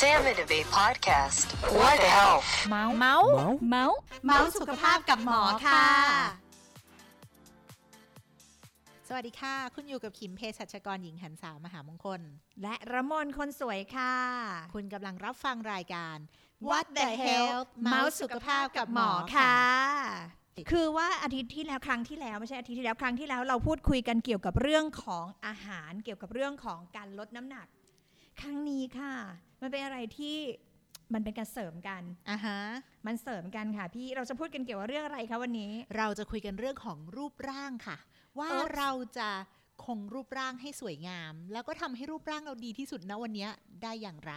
Sam and Abe podcast. What the health? เมาส์เมาส์เมาส์เมาส์สุขภาพกับหมอค่ะ สวัสดีค่ะ คุณอยู่กับขิมเภสัชกรหญิงหันสาวมหามงคล และระมนคนสวยค่ะ คุณกำลังรับฟังรายการ What the Health เมาส์สุขภาพกับหมอค่ะคือว่าอาทิตย์ที่แล้วครั้งที่แล้วไม่ใช่อาทิตย์ที่แล้วครั้งที่แล้วเราพูดคุยกันเกี่ยวกับเรื่องของอาหารเกี่ยวกับเรื่องของการลดน้ำหนัก ครั้งนี้ค่ะ มันเป็นอะไรที่มันเป็นการเสริมกันอ่าฮะ มันเสริมกันค่ะพี่ เราจะพูดกันเกี่ยวกับเรื่องอะไรคะวันนี้ เราจะคุยกันเรื่องของรูปร่างค่ะ ว่า Oops เราจะ คงรูปร่างให้สวยงาม แล้วก็ทำให้รูปร่างเราดีที่สุดณวันนี้ได้อย่างไร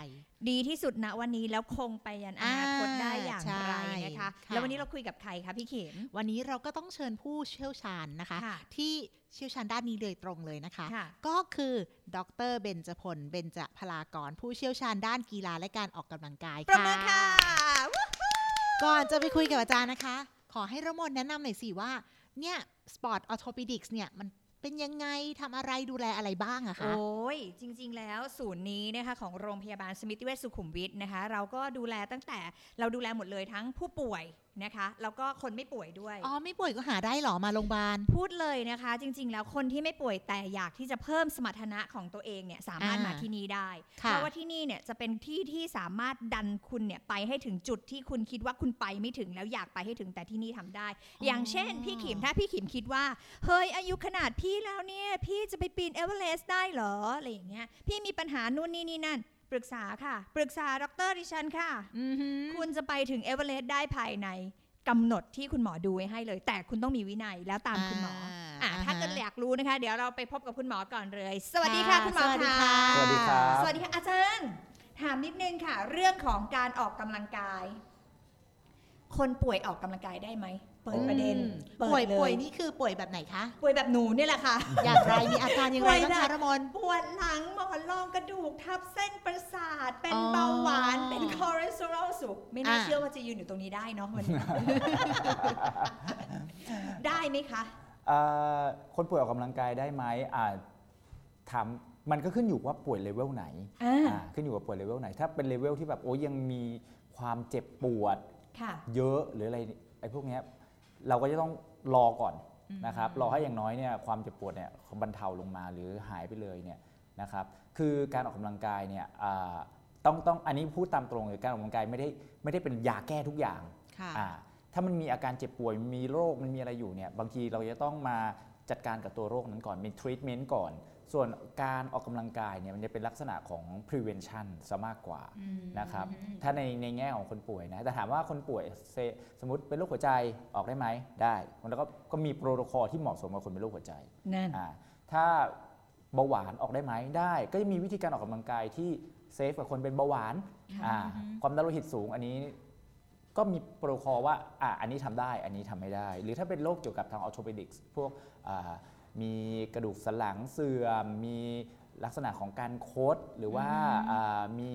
ดีที่สุดณวันนี้แล้วคงไปยันอนาคตได้อย่างใช่ไรนะคะค่ะแล้ววันนี้เราคุยกับใครคะพี่เข็มวันนี้เราก็ต้องเชิญผู้เชี่ยวชาญนะคะค่ะที่เชี่ยวชาญด้านนี้เลยตรงเลยนะคะค่ะก็คือดรเบญจพลเบญจพลากร ผู้เชี่ยวชาญด้านกีฬาและการออกกำลังกายปรบมือค่ะก่อนจะไปคุยกับอาจารย์นะคะ ขอให้ระมนแนะนำหน่อยสิว่าเนี่ย sport orthopedics เนี่ยมัน เป็นยังไงทำอะไรดูแลอะไรบ้างอะคะโอ้ยจริง ๆ แล้วศูนย์นี้นะคะของโรงพยาบาลสมิติเวชสุขุมวิทนะคะ เราก็ดูแลตั้งแต่เราดูแลหมดเลยทั้งผู้ป่วย นะคะแล้วก็คนไม่ป่วยด้วย อ๋อ ไม่ป่วยก็หาได้เหรอมาโรงพยาบาล พูดเลยนะคะ จริง ๆ แล้วคนที่ไม่ป่วยแต่อยากที่จะเพิ่มสมรรถนะของตัวเองเนี่ยสามารถอ่ามมาที่นี่ได้ค่ะเพราะว่าที่นี่เนี่ยจะเป็นที่ที่สามารถดันคุณเนี่ยไปให้ถึงจุดที่คุณคิดว่าคุณไปไม่ถึงแล้วอยากไปให้ถึงแต่ที่นี่ทำได้ อย่างเช่น พี่ขิมถ้าพี่ขิมคิดว่าเฮ้ยอายุขนาดพี่แล้วเนี่ยพี่จะไปปีนเอเวอเรสต์ได้เหรออะไรอย่างเงี้ยพี่มีปัญหานู่นนี่นี่นั่น ปรึกษาค่ะ ปรึกษาดรดิฉันค่ะอือหือคุณจะไปถึงเอเวอเรสต์ได้ภายในกำหนดที่คุณหมอดูไว้ให้เลย แต่คุณต้องมีวินัยแล้วตามคุณหมออะอ่าถ้าฮะเกิดอยากรู้นะคะ เดี๋ยวเราไปพบกับคุณหมอก่อนเลย สวัสดีค่ะค่ะคุณหมอสวัสดีค่ะสวัสดีครับสวัสดีค่ะอาจารย์ถามนิดนึงค่ะ เรื่องของการออกกำลังกาย คนป่วยออกกำลังกายได้ไหม เปิดประเด็นอืมเปิดป่วยเลยป่วยนี่คือป่วยแบบไหนคะ ป่วยแบบหนูเนี่ยแหละค่ะ อย่างไรมีอาการยังไงป่วยบ้างแบคะบระมนปวดหลังหมอนรองกระดูกทับเส้นประสาท เป็นอ๋อเบาหวาน เป็นคอเลสเตอรอลสูงไม่น่าอะเชื่อว่าจะยืนอยู่ตรงนี้ได้เนาะวันนี้ได้ไหมคะเอ่อคนป่วยออกกำลังกายได้ไหมอ่าถามมันก็ขึ้นอยู่ว่าป่วยเลเวลไหนอ่าอ่าขึ้นอยู่กับป่วยเลเวลไหน ถ้าเป็นเลเวลที่แบบโอ้ยังมีความเจ็บปวดค่ะเยอะหรืออะไรไอ้พวกเนี้ย เราก็จะต้องรอก่อนนะครับรอให้อย่างน้อยเนี่ยความเจ็บปวดเนี่ยบรรเทาลงมาหรือหายไปเลยเนี่ยนะครับคือการออกกำลังกายเนี่ยอ่าต้องต้องอันนี้พูดตามตรงเลยการออกกำลังกายไม่ได้ไม่ได้เป็นยาแก้ทุกอย่างค่ะอ่าถ้ามันมีอาการเจ็บป่วยมีโรคมันมีอะไรอยู่เนี่ยบางทีเราจะต้องมาจัดการกับตัวโรคนั้นก่อนมีทรีทเมนต์ก่อน ส่วนการออกกำลังกายเนี่ยมันจะเป็นลักษณะของ prevention ซะมากกว่านะครับ ถ้าในในแง่ของคนป่วยนะ แต่ถามว่าคนป่วยเซสมมติเป็นโรคหัวใจออกได้ไหมได้แล้วก็ก็มีโปรโตคอลที่เหมาะสมกับคนเป็นโรคหัวใจนั่นอ่าถ้าเบาหวานออกได้ไหมได้ ก็จะมีวิธีการออกกำลังกายที่เซฟกับคนเป็นเบาหวานอ่าความดันโลหิตสูงอันนี้ก็มีโปรโตคอลว่าอ่าอันนี้ทำได้ อันนี้ทำไม่ได้ หรือถ้าเป็นโรคเกี่ยวกับทางออโท p ปดิกส์พวกอ่า มีกระดูกสันหลังเสื่อม มีลักษณะของการโคดหรือว่าอ่ามี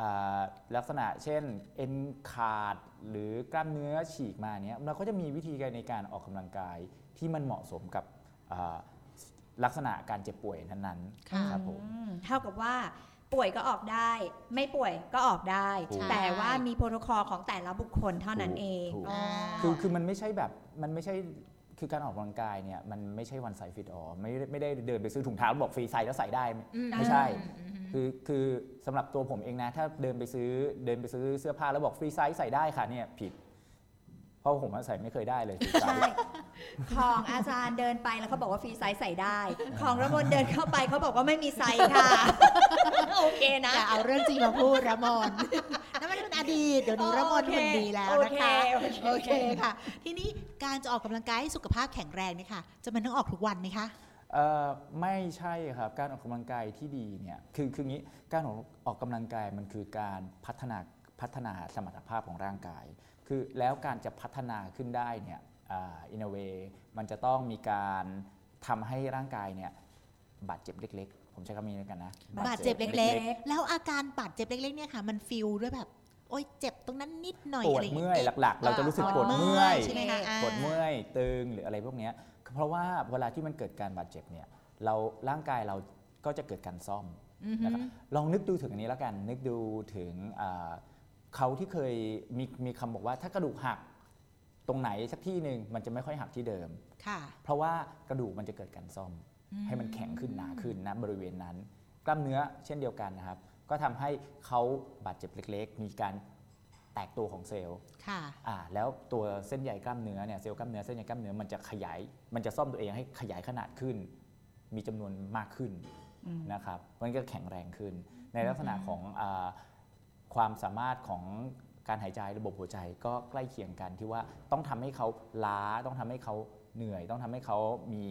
อ่าลักษณะเช่นเอ็นขาดหรือกล้ามเนื้อฉีกมาเนี้ยเราก็จะมีวิธีการในการออกกำลังกายที่มันเหมาะสมกับอ่าลักษณะการเจ็บป่วยนั้นค่ะๆครับผมอืมเท่ากับว่าป่วยก็ออกได้ ไม่ป่วยก็ออกได้ถูกแต่ว่ามีโปรโตคอลของแต่ละบุคคลเท่านั้นเองถูกอ๋อคือคือมันไม่ใช่แบบมันไม่ใช่ คือการออกกำลังกายเนี่ยมันไม่ใช่ one size fit all ไม่ได้ไม่ได้เดินไปซื้อถุงเท้าแล้วบอก free size แล้วใส่ได้ ไม่อืมไม่ใช่อืมคือคือสำหรับตัวผมเองนะ ถ้าเดินไปซื้อเดินไปซื้อเสื้อผ้าแล้วบอก free size ใส่ได้ค่ะเนี่ยผิด เพราะผมอะใส่ไม่เคยได้เลยฟรีไซใช่ ของอาจารย์เดินไปแล้วเขาบอกว่า free size ใส่ได้ ของระมนเดินเข้าไปเขาบอกว่าไม่มีไซส์ค่ะ โอเคนะ อย่าเอาเรื่องจริงมาพูดระมน นั่นมันเป็นอดีต เดี๋ยวนี้ระมนโอเคมันดีแล้วนะคะโอเคโอเคโอเคค่ะ ทีนี้การจะออกกำลังกายให้สุขภาพแข็งแรงเนี่ยค่ะจะเป็นต้องออกทุกวันไหมคะเอ่อไม่ใช่ครับการออกกำลังกายที่ดีเนี่ยคือคืองี้การออกออกกำลังกายมันคือการพัฒนาพัฒนาสมรรถภาพของร่างกาย คือแล้วการจะพัฒนาขึ้นได้เนี่ยอินเวมันจะต้องมีการทำให้ร่างกายเนี่ยบาดเจ็บเล็กๆ ผมใช้คำนี้แล้วกันนะบาดเจ็บเล็กๆ แล้วอาการบาดเจ็บเล็กๆเนี่ยค่ะ มันฟิลด้วยแบบ โอ๊ยเจ็บตรงนั้นนิดหน่อยปวอะดไรอย่างเมื่เงี้อยหลักๆ เราจะรู้สึกปวดเมื่อยใช่ไหมคะอ่าปวดเมื่อยตึงหรืออะไรพวกเนี้ยเพราะว่าเวลาที่มันเกิดการบาดเจ็บเนี่ยเราร่างกายเราก็จะเกิดการซ่อมอือฮึนะครับลองนึกดูถึงอันนี้แล้วกัน นึกดูถึงอ่าเขาที่เคยมีมีคำบอกว่าถ้ากระดูกหักตรงไหนสักที่หนึ่งมันจะไม่ค่อยหักที่เดิมค่ะเพราะว่ากระดูกมันจะเกิดการซ่อม ให้มันแข็งขึ้นหนาขึ้นนะบริเวณนั้น กล้ามเนื้อเช่นเดียวกันนะครับ ก็ทำให้เขาบาดเจ็บเล็ก ๆ มีการแตกตัวของเซลล์ค่ะอ่าแล้วตัวเส้นใยกล้ามเนื้อเนี่ยเซลล์กล้ามเนื้อเส้นใยกล้ามเนื้อมันจะขยาย มันจะซ่อมตัวเองให้ขยายขนาดขึ้น มีจำนวนมากขึ้นนะครับมันก็แข็งแรงขึ้น ในลักษณะของอาความสามารถของการหายใจระบบหัวใจก็ใกล้เคียงกันที่ว่าต้องทำให้เขาล้าต้องทำให้เขาเหนื่อย ต้องทำให้เขามี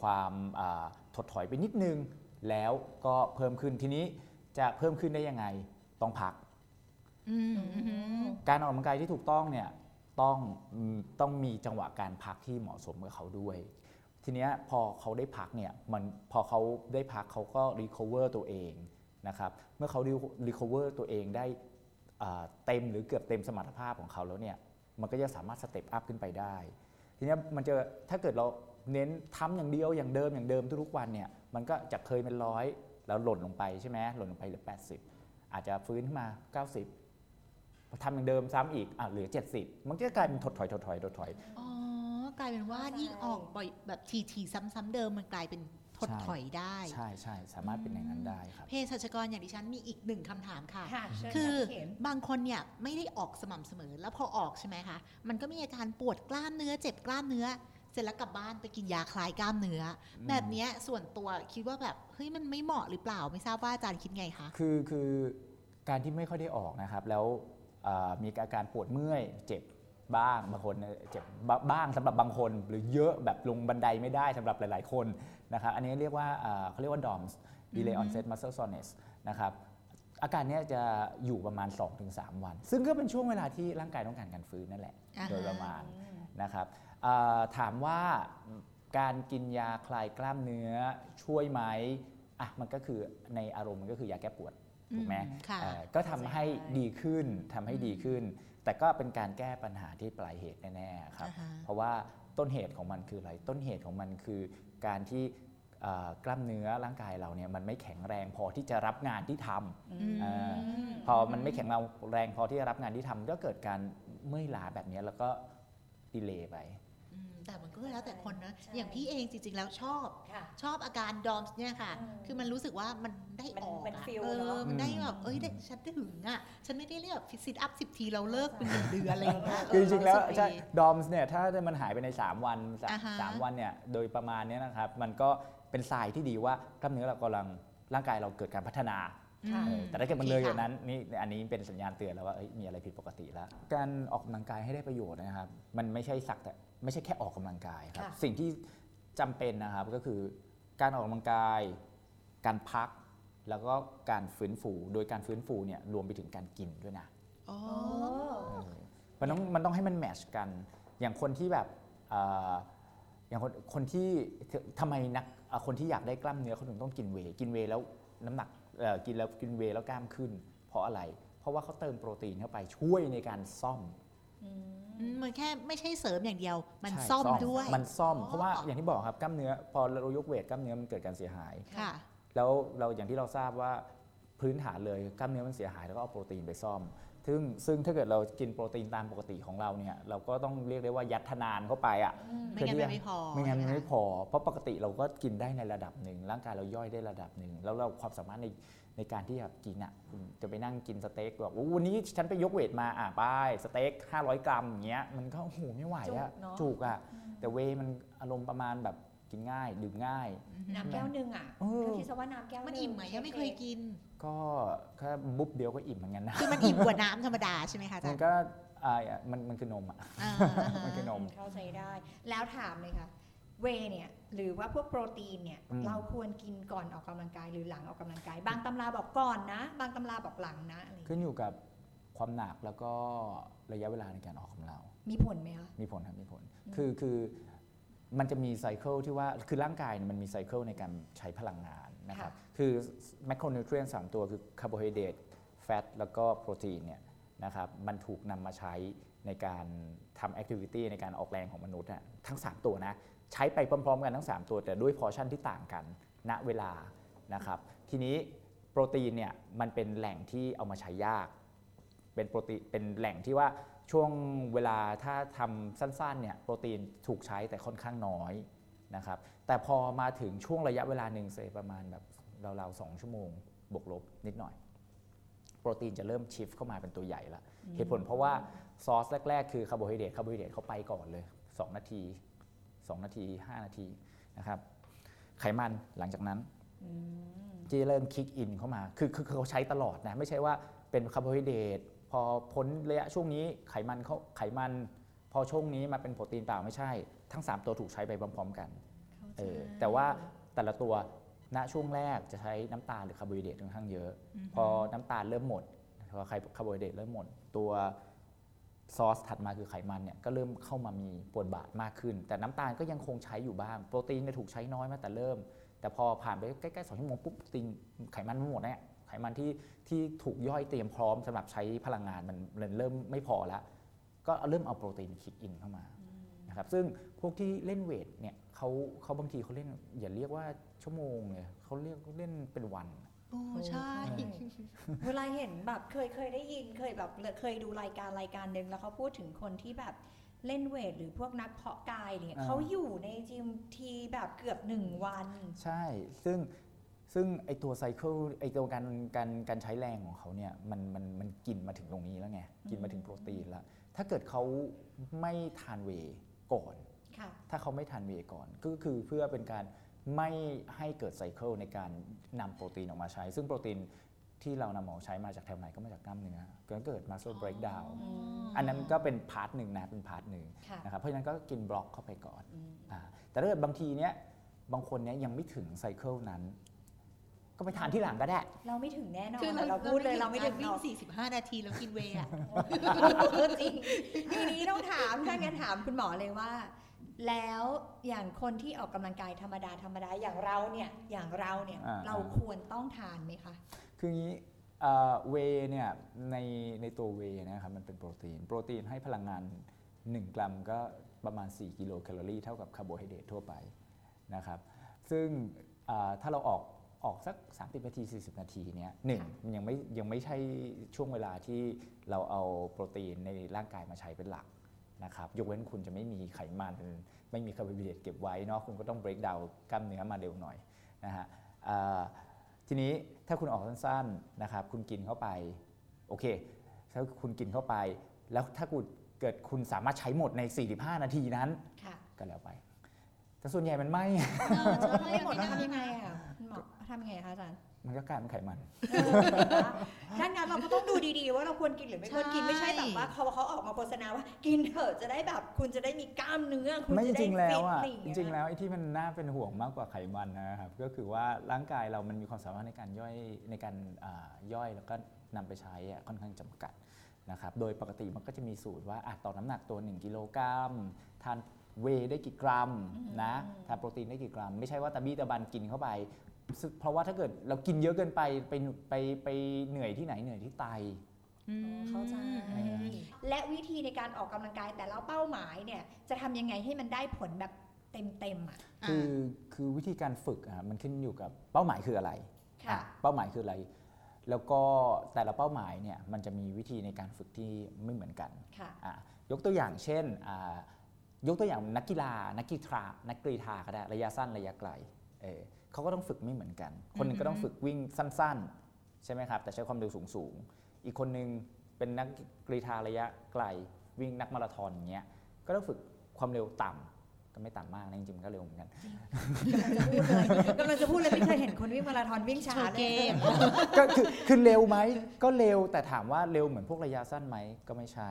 ความอ่าถดถอยไปนิดนึง แล้วก็เพิ่มขึ้นทีนี้จะเพิ่มขึ้นได้ยังไงต้องพักอืมอือฮึการออกกำลังกายที่ถูกต้องเนี่ยต้องอืมต้องมีจังหวะการพักที่เหมาะสมกับเขาด้วย ทีเนี้ยพอเขาได้พักเนี่ยมันพอเขาได้พักเขาก็ recover ตัวเองนะครับเมื่อเขา recover ตัวเองได้อ่าเต็มหรือเกือบเต็มสมรรถภาพของเขาแล้วเนี่ยมันก็จะสามารถสเต็ปอัพขึ้นไปได้ ทีเนี้ยมันจะถ้าเกิดเรา เน้นทำอย่างเดียวอย่างเดิมอย่างเดิมทุกๆวันเนี่ยมันก็จะเคยเป็นร้อยแล้วหล่นลงไปใช่ไหมหล่นลงไปเหลือ 80 อาจจะฟื้นขึ้นมา 90พอทำอย่างเดิมซ้ำอีกอะเหลือ 70 มันก็จะกลายเป็นถดถอยถดถอยถดถอยอ๋อกลายเป็นว่ายิ่งออกบ่อยแบบทีทีๆซ้ำๆเดิมมันกลายเป็นถดใช่ถอยได้ ใช่ใช่สามารถเป็นอย่างนั้นได้ครับเภสัชกรอย่างดิฉันมีอีกหนึ่งคำถามค่ะค่ะเชิญคือค่ะพี่เข็มบางคนเนี่ยไม่ได้ออกสม่ำเสมอ แล้วพอออกใช่ไหมคะมันก็มีอาการปวดกล้ามเนื้อเจ็บกล้ามเนื้อ เสร็จแล้วกลับบ้านไปกินยาคลายกล้ามเนื้ออมแบบเนี้ยส่วนตัวคิดว่าแบบเฮ้ยมันไม่เหมาะหรือเปล่าไม่ทราบว่าอาจารย์คิดไงคะคือคือการที่ไม่ค่อยได้ออกนะครับ แล้วอ่ามีอาการปวดเมื่อยเจ็บบ้างบางคนเจ็บบ้างสำหรับบางคน หรือเยอะแบบลงบันไดไม่ได้สำหรับหลาย ๆ คนนะครับอันนี้เรียกว่าอ่าเขาเรียกว่า DOMS Delay Onset Muscle Soreness นะครับอาการเนี้ยจะอยู่ประมาณ 2-3 วัน ซึ่งก็เป็นช่วงเวลาที่ร่างกายต้องการการฟื้นนั่นแหละอ่าฮะโดยประมาณนะครับอ่า ถามว่าการกินยาคลายกล้ามเนื้อช่วยไหมอะมันก็คือในอารมณ์มันก็คือยาแก้ปวดถูกไหมอืมค่ะเอ่อก็ทำให้ดีขึ้นทำให้ดีขึ้น แต่ก็เป็นการแก้ปัญหาที่ปลายเหตุแน่ๆครับอ่าฮะเพราะว่าต้นเหตุของมันคืออะไร ต้นเหตุของมันคือการที่เอ่อกล้ามเนื้อร่างกายเราเนี่ยมันไม่แข็งแรงพอที่จะรับงานที่ทำอ่าพอมันไม่แข็งแรงพอที่จะรับงานที่ทำก็เกิดการเมื่อยล้าแบบนี้แล้วก็ดีเลย์ไปอืม แต่มันก็แล้วแต่คนนะ อย่างพี่เองจริงๆแล้วชอบค่ะชอบอาการดอมส์เนี่ยค่ะอืมคือมันรู้สึกว่ามันได้ออกมันอะ feel เอเนออะมันได้อืมแบบเอ้ยได้ฉันถึงอะ ฉันไม่ได้เรียกฟิตอัพสิบทีเราเลิกเป็นหนึ่งเดือนอะไรอย่างเงี้ยคือจริงๆแล้วเออใช่สึกดีดอมส์เนี่ยถ้ามันหายไปใน 3 วันสาอ่าฮะสามวันเนี่ยโดยประมาณเนี้ยนะครับ มันก็เป็นทรายที่ดีว่ากล้ามเนื้อเรากำลังร่างกายเราเกิดการพัฒนาค่ะเออแต่ถ้าเกิดมันโอเลยเคอย่างค่ะนั้นนี่อันนี้เป็นสัญญาณเตือนแล้วว่าเอ้ยมีอะไรผิดปกติแล้ว การออกกำลังกายให้ได้ประโยชน์นะครับ มันไม่ใช่สักแต่ ไม่ใช่แค่ออกกำลังกายครับค่ะสิ่งที่จำเป็นนะครับก็คือการออกกำลังกาย การพัก แล้วก็การฟื้นฟู โดยการฟื้นฟูเนี่ยรวมไปถึงการกินด้วยนะอ๋อเออมันต้องมันต้องให้มันแมทชกัน อย่างคนที่แบบเอ่ออย่างคนคนที่ทำไมนักเอ่อคนที่อยากได้กล้ามเนื้อเขาถึงต้องกินเวย์กินเวย์แล้วน้ำหนักเอ่อกินแล้วกินเวย์แล้วกล้ามขึ้น เพราะอะไร เพราะว่าเขาเติมโปรตีนเข้าไปช่วยในการซ่อมอื มมันแค่ไม่ใช่เสริมอย่างเดียว มันใช่ซ่อมด้วย มันซ่อมอ๋อเพราะว่าอย่างที่บอกครับกล้ามเนื้อ พอเรายกเวทกล้ามเนื้อมันเกิดการเสียหายค่ะแล้วเราอย่างที่เราทราบว่าพื้นฐานเลยกล้ามเนื้อมันเสียหายแล้วก็เอาโปรตีนไปซ่อม ซึ่งซึ่งถ้าเกิดเรากินโปรตีนตามปกติของเราเนี่ยเราก็ต้องเรียกได้ว่ายัดทนานเข้าไปอะไม่งั้นมันไม่พอไม่งั้นมันใช่ไหมไม่พอ เพราะปกติเราก็กินได้ในระดับหนึ่งร่างกายเราย่อยได้ระดับหนึ่งแล้วเราความสามารถใน ในการที่จะกินอะคุณจะไปนั่งกินสเต็กแบบโอ้วันนี้ฉันไปยกเวทมาอะไปสเต็ก500 กรัมอย่างเงี้ยมันก็โอ้โหไม่ไหวอะจุกเนอะจุกอะแต่เวย์มันอารมณ์ประมาณแบบกินง่าย ดื่มง่าย น้ำแก้วหนึ่งอะเออก็คิดซะว่าน้ำแก้วมันหงอิ่มไหมยังไม่เคยกิน ก็แค่บุ๊บเดียวก็อิ่มเหมือนกันนะคือมันอิ่มกว่าน้ำธรรมดาใช่ไหมคะอาจามัรนย์ก็อ่ามันมันคือนมอะอ่ามันคือนมเข้าใจได้ แล้วถามเลยค่ะเวย์เนี่ย หรือว่าพวกโปรตีนเนี่ยอืมเราควรกินก่อนออกกำลังกายหรือหลังออกกำลังกาย บางตำราบอกก่อนนะ บางตำราบอกหลังนะอะไรอย่างขึ้เงี้ยนอยู่กับความหนักแล้วก็ระยะเวลาในการออกของเรา มีผลไหมคะมีผลครับมีผล คือคือมันจะมี cycle ที่ว่าคือร่างกายเนี่ยมันมี cycle ในการใช้พลังงานนะครับ คือ macronutrient สามตัวคือคาร์โบไฮเดรต fat แล้วก็โปรตีนเนี่ยนะครับมันถูกนำมาใช้ในการทำ activity ในการออกแรงของมนุษย์อะทั้ง 3 ตัวนะ ใช้ไปพร้อมๆ กันทั้ง 3 ตัว แต่ด้วย portion ที่ต่างกันณเวลานะครับทีนี้โปรตีนเนี่ยมันเป็นแหล่งที่เอามาใช้ยาก เป็นโปรตีนเป็นแหล่งที่ว่าช่วงเวลาถ้าทำสั้นๆเนี่ยโปรตีนถูกใช้แต่ค่อนข้างน้อยนะครับแต่พอมาถึงช่วงระยะเวลาหนึ่ง say ประมาณแบบราวๆสองชั่วโมง บวกลบนิดหน่อย โปรตีนจะเริ่ม shift เข้ามาเป็นตัวใหญ่ละเหตุผลเพราะว่าซอสแรก ๆ คือคาร์โบไฮเดรตคาร์โบไฮเดรตเขาไปก่อนเลย 2 นาที 2 นาที 5 นาทีนะครับไขมันหลังจากนั้นที่เริ่ม kick in เข้ามาคือคือคือเขาใช้ตลอดนะไม่ใช่ว่าเป็นคาร์โบไฮเดรตพอพ้นระยะช่วงนี้ไขมันเขาไขมัน พอช่วงนี้มาเป็นโปรตีนเปล่าไม่ใช่ ทั้ง 3 ตัวถูกใช้ไปพร้อมๆกันเออแต่ว่าแต่ละตัวณช่วงแรกจะใช้น้ำตาลหรือคาร์โบไฮเดรตค่อนข้างเยอะ พอน้ำตาลเริ่มหมดพอคาร์โบไฮเดรตเริ่มหมดตัว ซอสถัดมาคือไขมันเนี่ยก็เริ่มเข้ามามีบทบาทมากขึ้น แต่น้ำตาลก็ยังคงใช้อยู่บ้าง โปรตีนเนี่ยถูกใช้น้อยมาแต่เริ่ม แต่พอผ่านไปใกล้ๆสองชั่วโมงปุ๊บโปรตีนไขมันมันหมดเนี่ยไขมันที่ที่ถูกย่อยเตรียมพร้อมสำหรับใช้พลังงานมันเริ่มไม่พอแล้ว ก็เริ่มเอาโปรตีน kick in เข้ามานะครับซึ่งพวกที่เล่นเวทเนี่ยเขาเขาบางทีเขาเล่นอย่าเรียกว่าชั่วโมงเลยเขาเรียกเล่นเป็นวัน อ้ใช่ เวลาเห็นแบบเคยเคยได้ยินเคยแบบเคยดูรายการรายการหนึ่งแล้วเขาพูดถึงคนที่แบบเล่นเวทหรือพวกนักเพาะกายเนี่ยอ่าเขาอยู่ในจิมทีแบบเกือบหนึ่งวัน ใช่ ซึ่งซึ่งไอตัวไซเคิลไอตัวการการการใช้แรงของเขาเนี่ยมันมันมันกินมาถึงตรงนี้แล้วไง กินมาถึงโปรตีนแล้ว ถ้าเกิดเขาไม่ทานเวย์ก่อนค่ะถ้าเขาไม่ทานเวย์ก่อน ก็คือเพื่อเป็นการ ไม่ให้เกิด cycle ในการนำโปรตีนออกมาใช้ ซึ่งโปรตีนที่เรานำออกมาใช้มาจากแถวไหนก็มาจากกล้ามเนื้อก็เกิด muscle breakdown อันนั้นก็เป็น part หนึ่งนะเป็น part หนึ่งค่ะนะครับเพราะฉะนั้นก็กินบล็อกเข้าไปก่อนอาแต่ถ้าเกิดบางทีเนี้ยบางคนเนี้ยยังไม่ถึง cycle นั้น ก็ไปทานที่หลังก็ได้ เราไม่ถึงแน่นอนคือเราพูดเลยเราไม่ถึงเราวิ่เราง45 นาทีแล้วกินเวย์อะจริงทีนี้ต้องถามถ้างั้นถามคุณหมอเลยว่า แล้วอย่างคนที่ออกกำลังกายธรรมดาธรรมดาอย่างเราเนี่ยอย่างเราเนี่ยอ่าเราควรต้องทานไหมคะ คืออย่างนี้เวเนี่ยในในตัวเวย์นะครับมันเป็นโปรตีน โปรตีนให้พลังงาน 1 กรัมก็ประมาณ 4 กิโลแคลอรี่เท่ากับคาร์โบไฮเดรตทั่วไปนะครับซึ่งอ่าถ้าเราออกออกสัก 30 นาที 40 นาทีเนี้ยหนึ่งมันยังไม่ยังไม่ใช่ช่วงเวลาที่เราเอาโปรตีนในร่างกายมาใช้เป็นหลัก นะครับยกเว้นคุณจะไม่มีไขมันไม่มีคาร์โบไฮเดรตเก็บไว้เนาะคุณก็ต้อง break down กล้ามเนื้อมาเร็วหน่อยนะฮะอ่าทีนี้ถ้าคุณออกสั้นๆนะครับคุณกินเข้าไปโอเคถ้าคุณกินเข้าไป แล้วถ้าคุณเกิดคุณสามารถใช้หมดใน 45 นาทีนั้นค่ะก็แล้วไป แต่ส่วนใหญ่มันไม่ไม่หมดแล้วทำยังไงอะคุณหมอทำยังไงคะอาจารย์ มันก็กลายเป็นไขมัน ดังนั้นเราก็ต้องดูดีๆ ว่าเราควรกินหรือไม่ควรกินใช่ไม่ใช่แบบว่าเขาเขาออกมาโฆษณาว่า กินเถอะจะได้แบบคุณจะได้มีกล้ามเนื้อคุณไม่จจะได้ริงๆแล้วอะฟิตจริงๆแล้วไอ้ที่มันน่าเป็นห่วงมากกว่าไขมันนะครับก็คือว่าร่างกายเรามันมีความสามารถในการย่อยในการอ่าย่อยแล้วก็นำไปใช้อะค่อนข้างจำกัดนะครับโดยปกติมันก็จะมีสูตรว่าอะต่อน้ำหนักตัว 1 กิโลกรัมทานเวย์ได้กี่กรัมนะทานโปรตีนได้กี่กรัม ไม่ใช่ว่าตะบี้ตะบันกินเข้าไปซึ่ง เพราะว่าถ้าเกิดเรากินเยอะเกินไปไปไปไปเหนื่อยที่ไหนเหนื่อยที่ไตเข้าใจและวิธีในการออกกำลังกายแต่ละเป้าหมายเนี่ยจะทำยังไงให้มันได้ผลแบบเต็มๆอะคือคือวิธีการฝึกอะมันขึ้นอยู่กับเป้าหมายคืออะไรค่ะอะเป้าหมายคืออะไร แล้วก็แต่ละเป้าหมายเนี่ยมันจะมีวิธีในการฝึกที่ไม่เหมือนกันค่ะอะยกตัวอย่างเช่นอ่ายกตัวอย่างนักกีฬานักกีฬานักกรีฑาก็ได้ระยะสั้นระยะไกล เออเขาก็ต้องฝึกไม่เหมือนกัน คนหนึ่งก็ต้องฝึกวิ่งสั้น ๆ ใช่ไหมครับ แต่ใช้ความเร็วสูงๆ อีกคนหนึ่งเป็นนักกรีฑาระยะไกล วิ่งนักมาราธอนอย่างเงี้ยก็ต้องฝึกความเร็วต่ำก็ไม่ต่ำมากนะจริงๆมันก็เร็วเหมือนกันกำลังจะพูดเลยกำลังจะพูดเลยไม่เคยเห็นคนวิ่งมาราธอนวิ่งช้าโชว์เลเกยมก็คือคือเร็วไหมก็เร็วแต่ถามว่าเร็วเหมือนพวกระยะสั้นไหมก็ไม่ใช่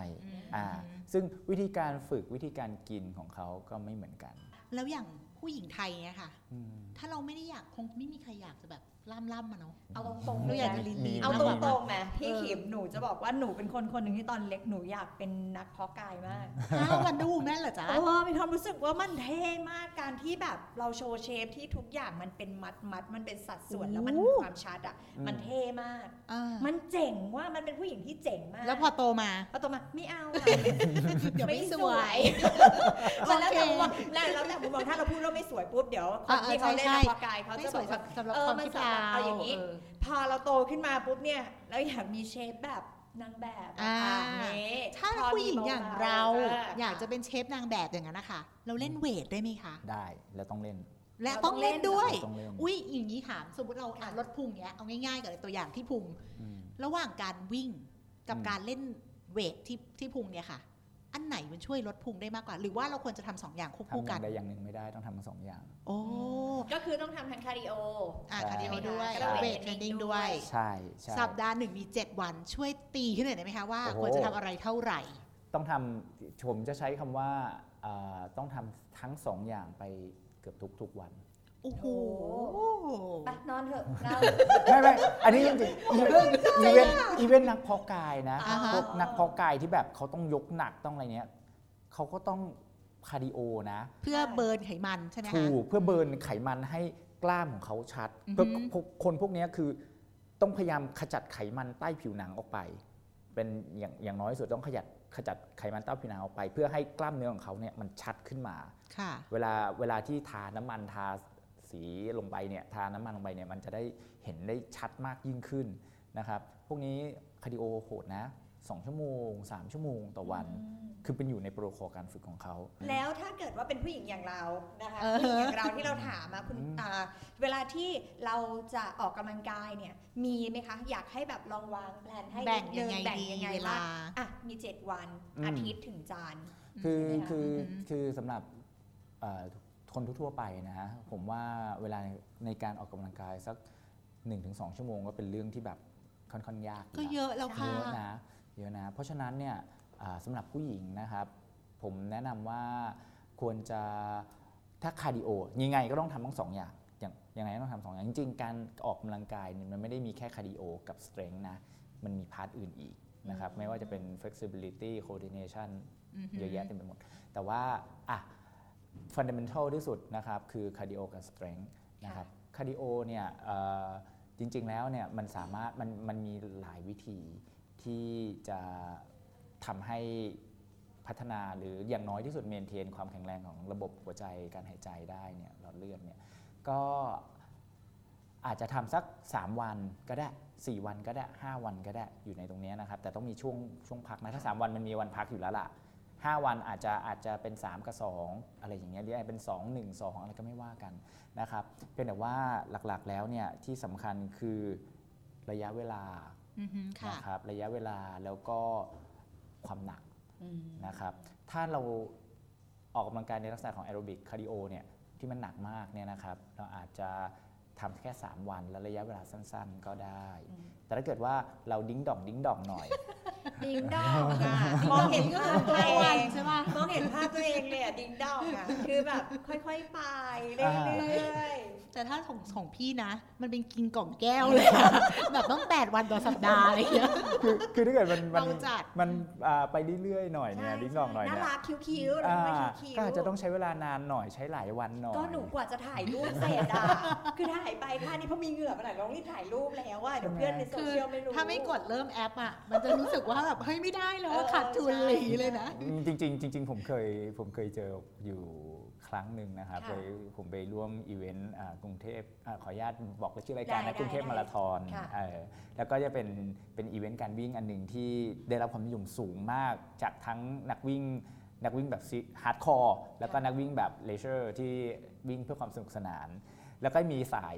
อ่าซึ่งวิธีการฝึกวิธีการกินของเขาก็ไม่เหมือนกัน แล้วอย่าง ผู้หญิงไทยเนี่ยค่ะอืมถ้าเราไม่ได้อยากคงไม่มีใครอยากจะแบบ ล่ำล่ำๆมาเนาะเอาตรงๆเราเลยอยากนะจะลีนมีลีนเอามตกรงๆนะพี่ขิมหนูจะบอกว่าหนูเป็นคนคนหนึ่งที่ตอนเล็กหนูอยากเป็นนักเพาะกายมากอ้าววันดูแม่นเหรอจ๊ะเออมีความรู้สึกว่ามันเท่มากการที่แบบเราโชว์เชฟที่ทุกอย่างมันเป็นมัดมัดๆมันเป็นสัดส่วนแล้วมันมีความชัดอะอืมมันเท่มากอ่ามันเจ๋งว่ามันเป็นผู้หญิงที่เจ๋งมาก แล้วพอโตมาพอโตมาไม่เอาอะเดี๋ยวไม่สวยมันแล้วแต่โอเคมุมมองแล้วแล้วแต่มุมมองถ้าเราพูดว่าไม่สวยปุ๊บเดี๋ยวคอ่านที่เขาเล่นใช่นักใช่เพาะกายเขาไม่จะสวยบอกว่าสำหรับเออความมันคิดสำหรับาวเอาอย่างนี้เออพอเราโตขึ้นมาปุ๊บเนี่ยเราอยากมีเชฟแบบนางแบบอ่าอะค่ะนี่ถ้าพอผู้หญิงมีอย่างเราๆอ๋ออยากจะเป็น shape นางแบบอย่างนั้นนะคะเราเล่น weight ได้ไหมคะ ได้แล้วต้องเล่น และเราต้ต้อองงเล่เล่นนด้วยต้องเล่นอุ้ยอย่างนี้ถามสมมติเราอะค่ะลดพุงเนี้ยเอาง่ายๆกับตัวอย่างที่พุงอืมระหว่างการวิ่งกับอืมการเล่น weight ที่ที่พุงเนี่ยค่ะ อันไหนมันช่วยลดพุงได้มากกว่า หรือว่าเราควรจะทำสองอย่างควบทำคู่อกัย่านงใดอย่างหนึ่งไม่ได้ต้องทำทั้งสองอย่าง โอ้ก็คือต้องทำทั้ง cardioอะใช่ cardio ด้วยก็ต้องเวเวททเทรน training นิ่งด้ด้ววยยใช่ใช่สัปดาห์หนึ่งมี 7 วันช่วยตีขึ้นหน่อยได้ไหมคะว่าโอ้โหควรจะทำอะไรเท่าไหร่ ต้องทำผมจะใช้คำว่าอ่าต้องทำทั้งสองอย่างไปเกือบทุกๆวัน โอ้โหไปนอนเถอะเราไม่ไม่อันนี้จริงๆอีเวนต์อีเวนต์อีเวนต์นักเพาะกายนะอ่าฮะพวกนักเพาะกายที่แบบเขาต้องยกหนักต้องอะไรเนี้ยเขาก็ต้อง cardioนะ เพื่อ burn ไขมันใช่ไหมคะถูกเพื่อ burn ไขมันให้กล้ามของเขาชัดอือฮึเพื่อพวกคนพวกเนี้ยคือต้องพยายามขจัดไขมันใต้ผิวหนังออกไป เป็นอย่างอย่างน้อยที่สุดต้องขยัดขจัดไขมันใต้ผิวหนังออกไป เพื่อให้กล้ามเนื้อของเขาเนี่ยมันชัดขึ้นมาค่ะเวลาเวลาที่ทาน้ำมันทา สีลงไปเนี่ยทาน้ำมันลงไปเนี่ยมันจะได้เห็นได้ชัดมากยิ่งขึ้นนะครับ พวกนี้ cardio โหดนะ 2 ชั่วโมง 3 ชั่วโมงต่อวัน คือเป็นอยู่ในโปรโคการฝึกของเขา แล้วถ้าเกิดว่าเป็นผู้หญิงอย่างเรานะคะเออผู้หญิงอย่างเราที่เราถามอะคุณอืมอ่าเวลาที่เราจะออกกำลังกายเนี่ยมีไหมคะ อยากให้แบบลองวางแผนให้แบ่งนิดยังนึไงแบ่งดียังไงเวว่าลาอะมี 7 วันอืมอาทิตย์ถึงจานคือใช่ไหมคะคืออือฮึคือสำหรับเอ่อ คนทั่วๆไปนะฮะผมว่าเวลาในการออกกำลังกายสัก 1-2 ชั่วโมงก็เป็นเรื่องที่แบบค่อนข้างยากก็ยู่เยอะแล้วค่ะเยอะนะเยอะนะเพราะฉะนั้นเนี่ยอ่าสำหรับผู้หญิงนะครับ ผมแนะนำว่าควรจะถ้า cardio ยังไงก็ต้องทำทั้งสองอย่างอย่างยังไงก็ต้องทำสองอย่างจริงๆ การออกกำลังกายเนี่ยมันไม่ได้มีแค่ cardio กับสเตร n g นะมันมี part อื่นอีกนะครับไม่ว่าจะเป็น flexibility coordination อือหือเยอะแยะเต็มไปหมด แต่ว่าอะ fundamental ที่สุดนะครับคือ cardio กับ strength นะครับ cardio เนี่ยเอ่อจริง ๆ แล้วเนี่ยมันสามารถมันมันมีหลายวิธีที่จะทำให้พัฒนาหรืออย่างน้อยที่สุดเมนเทนความแข็งแรงของระบบหัวใจการหายใจได้เนี่ยหลอดเลือดเนี่ยก็อาจจะทำสัก 3 วันก็ได้ 4 วันก็ได้ 5 วันก็ได้อยู่ในตรงเนี้ยนะครับ แต่ต้องมีช่วงช่วงพักนะ ถ้า 3 วันมันมีวันพักอยู่แล้วล่ะ 5 วันอาจจะอาจจะเป็น 3 กับ 2 อะไรอย่างเงี้ยหรืออาจจะเป็น 2 1 2 อะไรก็ไม่ว่ากันนะครับเพียงแต่ว่าหลักๆแล้วเนี่ยที่สำคัญคือระยะเวลาอือหือค่ะ นะครับระยะเวลาแล้วก็ความหนักนะครับถ้าเราออกกำลังกายในลักษณะของแอโรบิก cardio เนี่ยที่มันหนักมากเนี่ยนะครับเราอาจจะทำแค่ 3 วันและระยะเวลาสั้นๆ ก็ได้ แต่ถ้าเกิดว่าเราดิ้งดองดิ้งดองหน่อย ดิงดองอะมองเห็นภาพตัวเอวันงใช่ปะมองเห็นภาพตัวเองเลยอะดิงดองอะคือแบบค่อยๆไปเรื่อยๆแต่ถ้าของของพี่นะ มันเป็นกินกล่องแก้วเลยอะแบบต้อง 8 วันต่อสัปดาห์อะไรอย่างเงี้ย คือคือถ้าเกิดมันมันเราจัด มันอ่าไปเรื่อยๆหน่อยเนี่ยใช่ดิ้งดองหน่อยน่าเนี่ยรักคิ้วๆอ่าเราไม่คิ้วๆก็อาจจะต้องใช้เวลานานหน่อยใช้หลายวันหน่อย ก็หนูกว่าจะถ่ายรูปเสร็จอะคือถ่ายไปท่านี้เพราะมีเหงื่อมาหน่อยลองรีบถ่ายรูปแล้วอะเดี๋ยวเพื่อนในโซคือเชียลไม่รู้ถ้าไม่กดเริ่มแอปอะมันจะรู้สึกว่าแบบเฮ้ยไม่ได้แล้วอะเออขาดทุนใช่หลีเลยนะ จริงๆจริงๆผมเคยผมเคยเจออยู่ครั้งหนึ่งนะครับค่ะไปผมไปร่วมอีเวนต์อ่ากรุงเทพอ่าขออนุญาตบอกชื่อรายการได้นะกรุงเทพได้มาราธอนค่ะเออแล้วก็จะเป็นเป็นอีเวนต์การวิ่งอันหนึ่งที่ได้รับความนิยมสูงมากจากทั้งนักวิ่งนักวิ่งแบบ hardcore แล้วก็นักวิ่งแบบ leisure ที่วิ่งเพื่อความสนุกสนาน แล้วก็มีสาย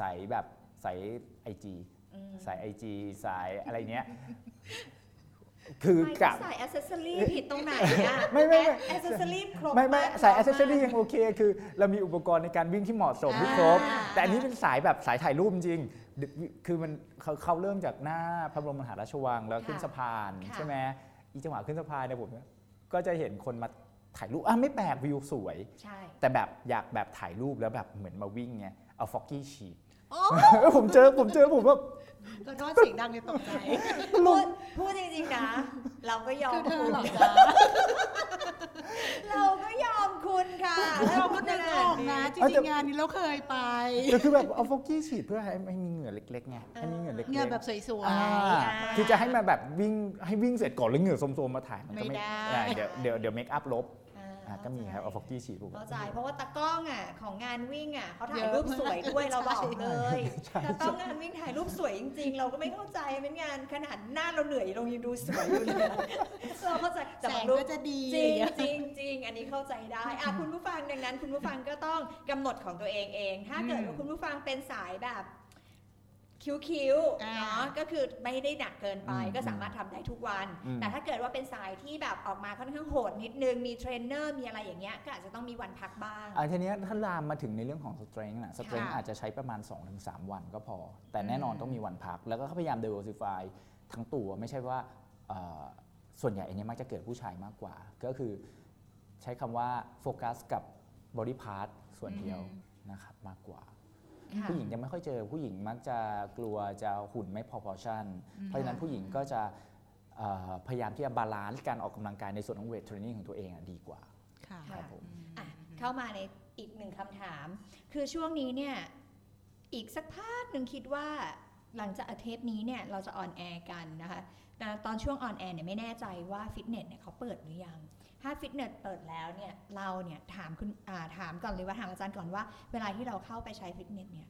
สายแบบสายไอจีอืม สายไอจีสายอะไรเนี้ย คือไม่กับใส่อ c เซสซอรี่ผิดตรงไหนอะไม่ไม่ไม่อ c เซสซอรี่ครบไม่ไม่ากสายคอ c เซสซอรี่มากยังโอเค คือ เรามีอุปกรณ์ในการวิ่งที่เหมาะสมที่ครบอ่าแต่อันนี้เป็นสายแบบสายถ่ายรูปจริง คือมันเขาเขาเริ่มจากหน้าพระบรมมหาราชวังแล้วขึ้นค่ะสะพานค่ะใช่ไหมอีจังหวะขึ้นสะพานเนี่ยผมก็จะเห็นคนมาถ่ายรูปอะไม่แปลกวิวสวย ใช่ แต่แบบอยากแบบถ่ายรูปแล้วแบบเหมือนมาวิ่งไงเอาฟอกกี้ฉีดโอ้ ผมเจอผมเจอผมแบบก็โทษเสียงดังเลยตกใจพูดพูดจริงๆนะ เราก็ยอคืมอเธอคุณเหรอจ๊ะเราก็ยอมคุณค่ะเราก็นึกออกนะจริงๆงานนี้เราเคยไปแต่คือแบบเอาฟอกกี้ฉีดเพื่อให้ไม่มีเหงื่อเล็กๆไงให้มีเหงื่อเล็กๆเงื่อแบบสวยอ่าคือจะให้มาแบบวิ่งให้วิ่งเสร็จก่อนแล้วเหงื่อโซมๆมาถ่ายมันก็ไม่ไม่ได้อ่าเดี๋ยวเดี๋ยวเดี๋ยวเมคอัพลบอ่าอะ ก็มีครับเอาฟอกกี้ฉีดปุ๊บเข้าใจเพราะว่าตากล้องอะของงานวิ่งอะเขาถ่าเยอะรูปสวยด้วยใช่เราบอกเลยใช่ตากล้องงานวิ่งถ่ายรูปสวยจริง ๆ เราก็ไม่เข้าใจเป็นงานขนาดหน้าเราเหนื่อยเรายังดูสวยอยู่เลยเราเข้าใจแต่แสงบางรูปก็จะดีจริงจริงจริงอันนี้เข้าใจได้อะคุณผู้ฟังดังนั้น คุณผู้ฟังก็ต้องกำหนดของตัวเองเอง ถ้าเกิดว่าคุณผู้ฟังเป็นสายแบบ คิวท์ๆอ่าเนาะก็คือไม่ได้หนักเกินไปอืมก็สามารถทำได้ทุกวันอืมแต่ถ้าเกิดว่าเป็นสายที่แบบออกมาค่อนข้างโหดนิดนึงมีเทรนเนอร์มีอะไรอย่างเงี้ยก็อาจจะต้องมีวันพักบ้างอันทีเนี้ยถ้าลามมาถึงในเรื่องของสเตร n g นะสเตร n g ค่ะอาจจะใช้ประมาณ 2-3 วันก็พอ แต่แน่นอนต้องมีวันพัก แล้วก็พยายาม diversify ทั้งตัวไม่ใช่ว่าเอ่อส่วนใหญ่อันเนี้ยมักจะเกิดผู้ชายมากกว่า ก็คือใช้คำว่าโฟกัสกับ body part ส่วนเดียวนะครับมากกว่าค่ะ ผู้หญิงจะไม่ค่อยเจอผู้หญิงมักจะกลัวจะหุ่นไม่ proportion เพราะฉะนั้นผู้หญิงก็จะเอ่อพยายามที่จะ balance การออกกำลังกายในส่วนของ weight training ของตัวเองอะดีกว่าค่ะครับผมอจะเข้ามาในอีกหนึ่งคำถาม คือช่วงนี้เนี่ยอีกสักพักหนึ่งคิดว่าหลังจากเทปนี้เนี่ยเราจะ on air กันนะคะแต่ตอนช่วง on air เนี่ยไม่แน่ใจว่าฟิตเนสเนี่ยเขาเปิดหรือยัง ถ้าฟิตเนสเปิดแล้วเนี่ยเราเนี่ยถามคุณอ่าถามก่อนเลยว่าถามอาจารย์ก่อนว่าเวลาที่เราเข้าไปใช้ฟิตเนสเนี่ย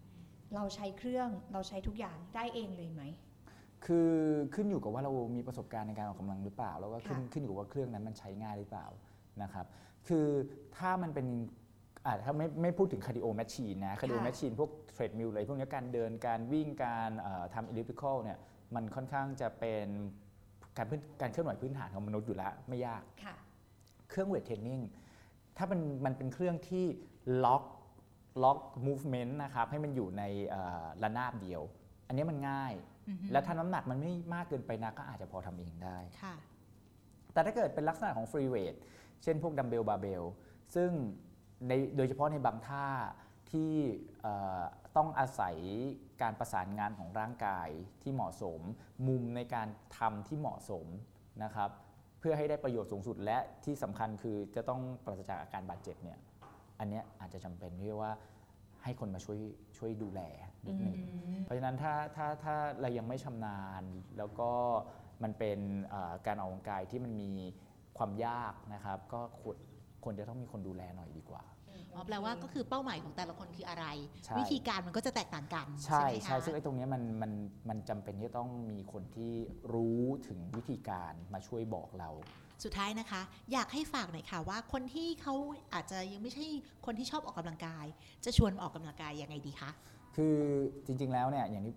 เราใช้เครื่องเราใช้ทุกอย่างได้เองเลยไหมคือขึ้นอยู่กับว่าเรามีประสบการณ์ในการออกกำลังหรือเปล่า แล้วก็ขึ้นค่ะขึ้นอยู่กับว่าเครื่องนั้นมันใช้ง่ายหรือเปล่านะครับคือถ้ามันเป็นอ่าถ้าไม่ไม่พูดถึง cardio machine นะ cardio machine พวก treadmill อะไรพวกนี้การเดินการวิ่งการเอ่อทำ elliptical เนี่ยมันค่อนข้างจะเป็นการพื้นการเคลื่อนไหวพื้นฐานของมนุษย์อยู่แล้วไม่ยากค่ะ เครื่อง weight training ถ้ามันมันเป็นเครื่องที่ล็อกล็อก movement นะครับให้มันอยู่ในเอ่อระนาบเดียว อันนี้มันง่าย และถ้าน้ำหนักมันไม่มากเกินไปนะก็อาจจะพอทำเองได้ค่ะแต่ถ้าเกิดเป็นลักษณะของ free weight เช่นพวกดัมเบลบาร์เบลซึ่งในโดยเฉพาะในบางท่าที่เอ่อต้องอาศัยการประสานงานของร่างกายที่เหมาะสม มุมในการทำที่เหมาะสมนะครับเพื่อให้ได้ประโยชน์สูงสุดและที่สำคัญคือจะต้องปราศจากอาการบาดเจ็บเนี่ยอันเนี้ยอาจจะจำเป็นที่ว่าให้คนมาช่วยช่วยดูแลนิดหนึ่งเพราะฉะนั้นถ้าถ้าถ้าเรายังไม่ชำนาญ แล้วก็มันเป็นเอ่อการออกกำลังกายที่มันมีความยากนะครับ ก็ควรควรจะต้องมีคนดูแลหน่อยดีกว่า อ๋อแปลว่าก็คือเป้าหมายของแต่ละคนคืออะไรใช่วิธีการมันก็จะแตกต่างกันใช่ไหมคะใช่ซึ่งไอ้ตรงเนี้ยมันมันมันจำเป็นที่จะต้องมีคนที่รู้ถึงวิธีการมาช่วยบอกเรา สุดท้ายนะคะ อยากให้ฝากหน่อยค่ะว่าคนที่เขาอาจจะยังไม่ใช่คนที่ชอบออกกำลังกาย จะชวนมาออกกำลังกายยังไงดีคะคือจริง ๆ แล้วเนี่ยอย่างนี้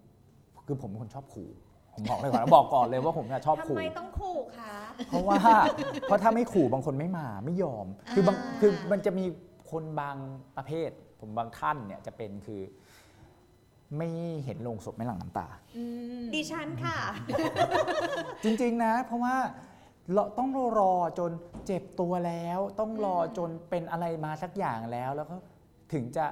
คือผมเป็นคนชอบขู่ผมบอกเลยก่อนนะบอกก่อนเลยว่าผมเนี่ยชอบทำขู่ไมต้องขู่คะเพราะว่าเพราะถ้าไม่ขู่บางคนไม่มาไม่ยอม คือบางอ่าคือมันจะมี คนบางประเภท ผมบางท่านเนี่ยจะเป็นคือ ไม่เห็นโลงศพไม่หลั่งน้ำตา ดิฉันค่ะ จริงๆนะ เพราะว่าเราต้องรอจนเจ็บตัวแล้ว ต้องรอจนเป็นอะไรมาสักอย่างแล้วแล้วก็ถึงจะ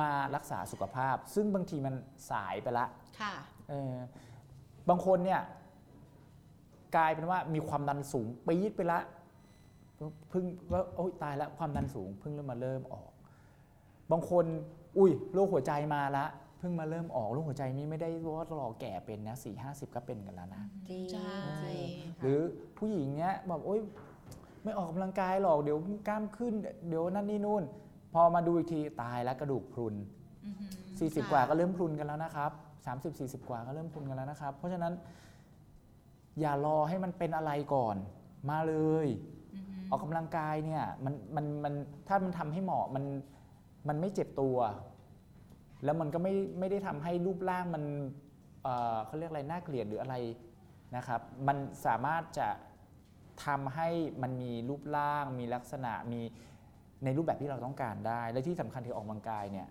มารักษาสุขภาพ ซึ่งบางทีมันสายไปละค่ะเออบางคนเนี่ยกลายเป็นว่ามีความดันสูงปี๊ดไปละ เพิ่งว่าโอ๊ยตายแล้วความดันสูงเพิ่งเริ่มมาเริ่มออก บางคน อุ้ยโรคหัวใจมาละเพิ่งมาเริ่มออกโรคหัวใจนี่ไม่ได้ว่ารอแก่เป็นนะสี่ห้าสิบก็เป็นกันแล้วนะจริงใช่หรือผู้หญิงเนี้ยบอกโอ๊ยไม่ออกกำลังกายหรอกเดี๋ยวกล้ามขึ้น เดี๋ยวนั่นนี่นู่น พอมาดูอีกทีตายแล้วกระดูกพรุนอือหือ40กว่าก็เริ่มพรุนกันแล้วนะครับ30 40กว่าก็เริ่มพรุนกันแล้วนะครับ เพราะฉะนั้น อย่ารอให้มันเป็นอะไรก่อน มาเลย ออหือออกกำลังกายเนี่ยมันมันมันถ้ามันทำให้เหมาะมันมันไม่เจ็บตัว แล้วมันก็ไม่ไม่ได้ทำให้รูปร่างมันเอ่อเขาเรียกอะไรน่าเกลียดหรืออะไรนะครับ มันสามารถจะทำให้มันมีรูปร่าง มีลักษณะมีในรูปแบบที่เราต้องการได้ และที่สำคัญคือออกกำลังกายเนี่ย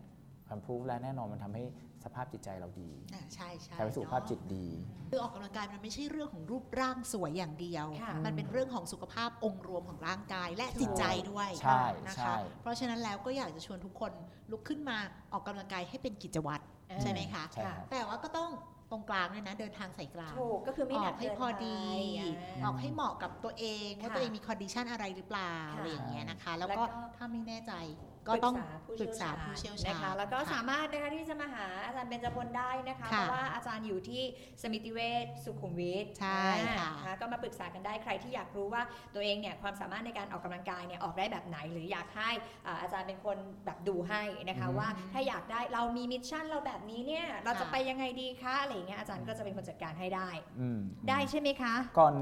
ความพูดแล้วแน่นอนมันทำให้ สภาพจิตใจเราดีอ่าใช่ใช่ทำให้สุขภาพจิตดี คือออกกำลังกายมันไม่ใช่เรื่องของรูปร่างสวยอย่างเดียว ค่ะ มันเป็นเรื่องของสุขภาพองค์รวมของร่างกายและจิตใจด้วยใช่นะใช่ คะ เพราะฉะนั้นแล้วก็อยากจะชวนทุกคนลุกขึ้นมาออกกำลังกายให้เป็นกิจวัตรเออใช่ไหมคะ ใช่ครับ แต่ว่าก็ต้องตรงกลางด้วยนะ เดินทางสายกลาง ถูกก็คือไม่ออกให้หนักเกินพอดี ไปออกให้เหมาะกับตัวเอง ว่าค่ะตัวเองมี condition อะไรหรือเปล่าค่ะอะไรอย่างเงี้ยนะคะ แล้วแล้วก็ก็ ถ้าไม่แน่ใจ ก็ต้องปปรึรึกกษาษาผู้ผู้เชี่เชี่ยยววชาชาญญนะคะแล้วก็ค่ะสามารถนะคะที่จะมาหาอาจารย์เบญจพลได้นะคะค่ะราะว่าอาจารย์อยู่ที่สมิติเวชสุขุมวิทใช่ค่ะอ่าก็มาปรึกษากันได้ใครที่อยากรู้ว่าตัวเองเนี่ยความสามารถในการออกกำลังกายเนี่ยออกได้แบบไหน หรืออยากให้อ่าอาจารย์เป็นคนแบบดูให้นะคะอืมว่าถ้าอยากได้เรามี mission เราแบบนี้เนี่ยเราจะไปยังไงดีคะอะไรอย่างเงี้ยอาจารย์ก็จะเป็นคนจัดการให้ได้อืมได้ใช่ไหมคะ ก่อน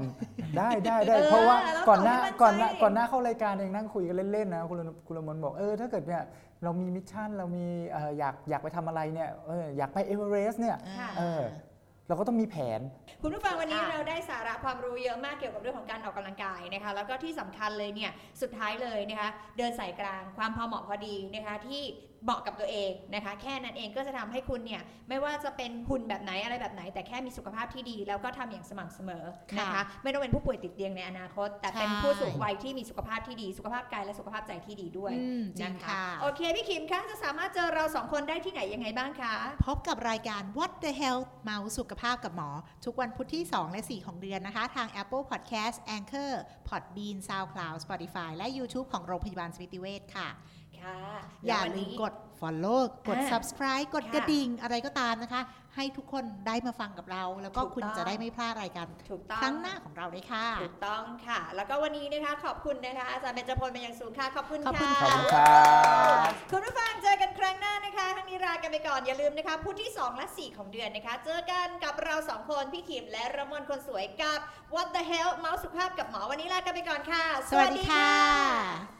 ได้ได้ได้เออเพราะว่าแล้วก่อนหน้าตอบให้มั่นใจก่อนหน้าก่อนหน้าเข้ารายการเองนั่งคุยกันเล่นๆนะคุณละคุณละมนบอกเออถ้าเกิดเนี่ยเรามี mission เรามีเอ่ออยากอยากไปทำอะไรเนี่ยเอออยากไปเอเวอเรสต์เนี่ยค่ะเออเราก็ต้องมีแผน คุณผู้ฟังวันนี้ค่ะเราได้สาระความรู้เยอะมากเกี่ยวกับเรื่องของการออกกำลังกายนะคะ แล้วก็ที่สำคัญเลยเนี่ยสุดท้ายเลยนะคะเดินสายกลางความพอเหมาะพอดีนะคะที่ เหมาะกับตัวเองนะคะ แค่นั้นเองก็จะทำให้คุณเนี่ยไม่ว่าจะเป็นหุ่นแบบไหนอะไรแบบไหน แต่แค่มีสุขภาพที่ดี แล้วก็ทำอย่างสม่ำเสมอนะคะค่ะไม่ต้องเป็นผู้ป่วยติดเตียงในอนาคต แต่เป็นใช่ผู้สูงวัยที่มีสุขภาพที่ดี สุขภาพกายและสุขภาพใจที่ดีด้วยอืมจริงนค่ะโอเคพี่คิมคะจะสามารถเจอเราสองคนได้ที่ไหนยังไงบ้างคะพบกับรายการ What the Health เมาส์สุขภาพกับหมอ ทุกวันพุธที่ 2 และ 4 ของเดือนนะคะ ทาง Apple Podcast Anchor Podbean SoundCloud Spotify และ YouTube ของโรงพยาบาลสมิติเวชค่ะ ค่ะอย่าแวันลืนี้มกด follow กดอ่า subscribe กดค่ะกระดิ่งอะไรก็ตามนะคะ ให้ทุกคนได้มาฟังกับเรา แล้วก็ถูกคุณต้องจะได้ไม่พลาดรายการถูกต้องครั้งหน้าของเราด้วยค่ะ ถูกต้องค่ะ แล้วก็วันนี้นะคะขอบคุณนะคะอาจารย์เบญจพลเป็นอย่างสูงค่ะ ขอบคุณขอบคุณค่ะ ขอบคุณครับคุณผู้ฟังเจอกันครั้งหน้านะคะทั้งนี้ลากันไปก่อนอย่าลืมนะคะพุธที่ 2 และ 4 ของเดือนนะคะ เจอกันกับเรา 2 คนพี่ขิมและระมนคนสวยกับ What the Hell เมาส์สุขภาพกับหมอวันนี้ลากันไปก่อนค่ะ สวัสดีค่ะ